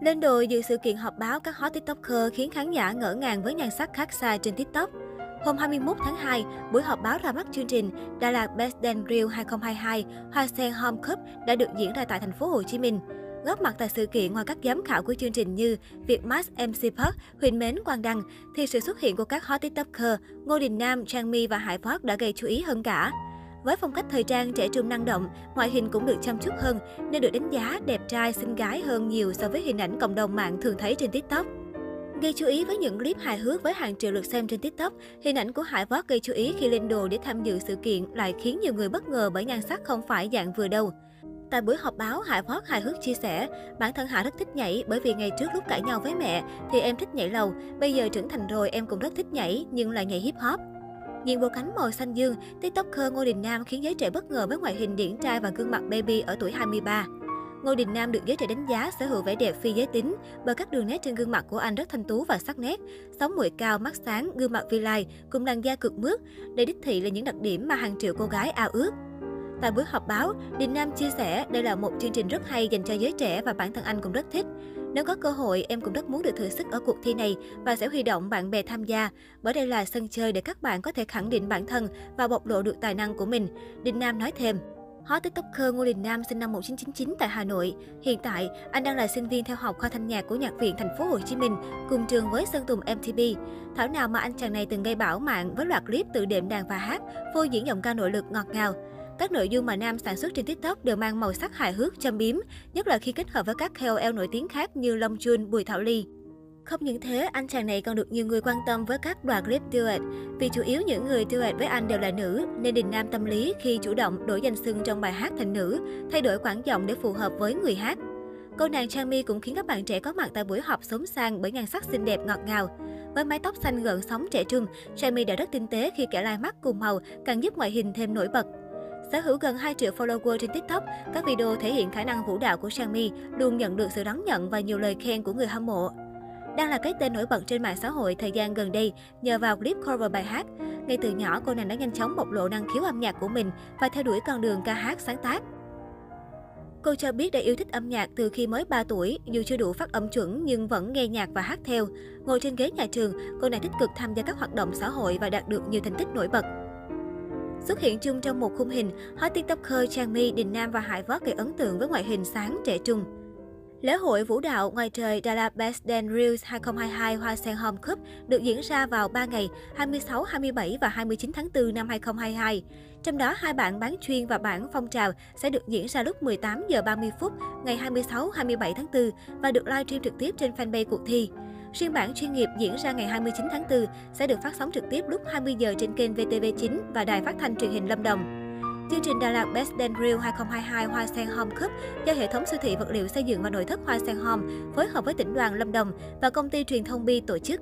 Lên đồ dự sự kiện họp báo các hot tiktoker khiến khán giả ngỡ ngàng với nhan sắc khác xa trên tiktok. Hôm 21 tháng 2, buổi họp báo ra mắt chương trình Đà Lạt Best Dance Reel 2022 Hoa Sen Home Cup đã được diễn ra tại thành phố Hồ Chí Minh. Góp mặt tại sự kiện ngoài các giám khảo của chương trình như Việt Max MC Park, Huỳnh Mến, Quang Đăng, thì sự xuất hiện của các hot tiktoker Ngô Đình Nam, Trang My và Hải Phát đã gây chú ý hơn cả. Với phong cách thời trang trẻ trung năng động, ngoại hình cũng được chăm chút hơn nên được đánh giá đẹp trai xinh gái hơn nhiều so với hình ảnh cộng đồng mạng thường thấy trên TikTok. Gây chú ý với những clip hài hước với hàng triệu lượt xem trên TikTok, hình ảnh của Hải Vót gây chú ý khi lên đồ để tham dự sự kiện lại khiến nhiều người bất ngờ bởi nhan sắc không phải dạng vừa đâu. Tại buổi họp báo, Hải Vót hài hước chia sẻ, bản thân Hải rất thích nhảy bởi vì ngày trước lúc cãi nhau với mẹ thì em thích nhảy lầu, bây giờ trưởng thành rồi em cũng rất thích nhảy nhưng lại nhảy hip hop. Nhìn bộ cánh màu xanh dương, tiktoker Ngô Đình Nam khiến giới trẻ bất ngờ với ngoại hình điển trai và gương mặt baby ở tuổi 23. Ngô Đình Nam được giới trẻ đánh giá sở hữu vẻ đẹp phi giới tính bởi các đường nét trên gương mặt của anh rất thanh tú và sắc nét, sống mũi cao, mắt sáng, gương mặt vi lai cùng làn da cực mướt. Đây đích thị là những đặc điểm mà hàng triệu cô gái ao ước. Tại buổi họp báo, Đình Nam chia sẻ đây là một chương trình rất hay dành cho giới trẻ và bản thân anh cũng rất thích. Nếu có cơ hội, em cũng rất muốn được thử sức ở cuộc thi này và sẽ huy động bạn bè tham gia, bởi đây là sân chơi để các bạn có thể khẳng định bản thân và bộc lộ được tài năng của mình. Đình Nam nói thêm. Hot tiktoker Ngô Đình Nam sinh năm 1999 tại Hà Nội. Hiện tại, anh đang là sinh viên theo học khoa thanh nhạc của Nhạc viện Thành phố Hồ Chí Minh, cùng trường với Sơn Tùng MTP Thảo nào mà anh chàng này từng gây bão mạng với loạt clip tự đệm đàn và hát, phô diễn giọng ca nội lực ngọt ngào. Các nội dung mà Nam sản xuất trên TikTok đều mang màu sắc hài hước, châm biếm, nhất là khi kết hợp với các KOL nổi tiếng khác như Long Jun, Bùi Thảo Ly. Không những thế, anh chàng này còn được nhiều người quan tâm với các đoạn clip duet. Vì chủ yếu những người duet với anh đều là nữ, nên Đình Nam tâm lý khi chủ động đổi danh xưng trong bài hát thành nữ, thay đổi quãng giọng để phù hợp với người hát. Cô nàng Trang mi cũng khiến các bạn trẻ có mặt tại buổi họp sống sang bởi nhan sắc xinh đẹp ngọt ngào. Với mái tóc xanh gợn sóng trẻ trung, Trang mi đã rất tinh tế khi kẻ lai mắt cùng màu, càng giúp ngoại hình thêm nổi bật. Sở hữu gần 2 triệu follower trên TikTok, các video thể hiện khả năng vũ đạo của Sang Mi luôn nhận được sự đón nhận và nhiều lời khen của người hâm mộ. Đang là cái tên nổi bật trên mạng xã hội thời gian gần đây nhờ vào clip cover bài hát. Ngay từ nhỏ, cô nàng đã nhanh chóng bộc lộ năng khiếu âm nhạc của mình và theo đuổi con đường ca hát sáng tác. Cô cho biết đã yêu thích âm nhạc từ khi mới 3 tuổi, dù chưa đủ phát âm chuẩn nhưng vẫn nghe nhạc và hát theo. Ngồi trên ghế nhà trường, cô nàng tích cực tham gia các hoạt động xã hội và đạt được nhiều thành tích nổi bật. Xuất hiện chung trong một khung hình, hot tiktoker Trang Mi, Đình Nam và Hải Vót gây ấn tượng với ngoại hình sáng trẻ trung. Lễ hội vũ đạo ngoài trời Đà Lạt Best Dance Reels 2022 Hoa Sen Home Cup được diễn ra vào 3 ngày 26, 27 và 29 tháng 4 năm 2022. Trong đó, hai bản bán chuyên và bản phong trào sẽ được diễn ra lúc 18 giờ 30 phút ngày 26, 27 tháng 4 và được live stream trực tiếp trên fanpage cuộc thi phiên bản chuyên nghiệp diễn ra ngày 29 tháng 4 sẽ được phát sóng trực tiếp lúc 20 giờ trên kênh VTV9 và đài phát thanh truyền hình Lâm Đồng. Chương trình Đà Lạt Best Dance Reel 2022 Hoa Sen Home Cup do hệ thống siêu thị vật liệu xây dựng và nội thất Hoa Sen Home phối hợp với tỉnh đoàn Lâm Đồng và công ty truyền thông Bi tổ chức.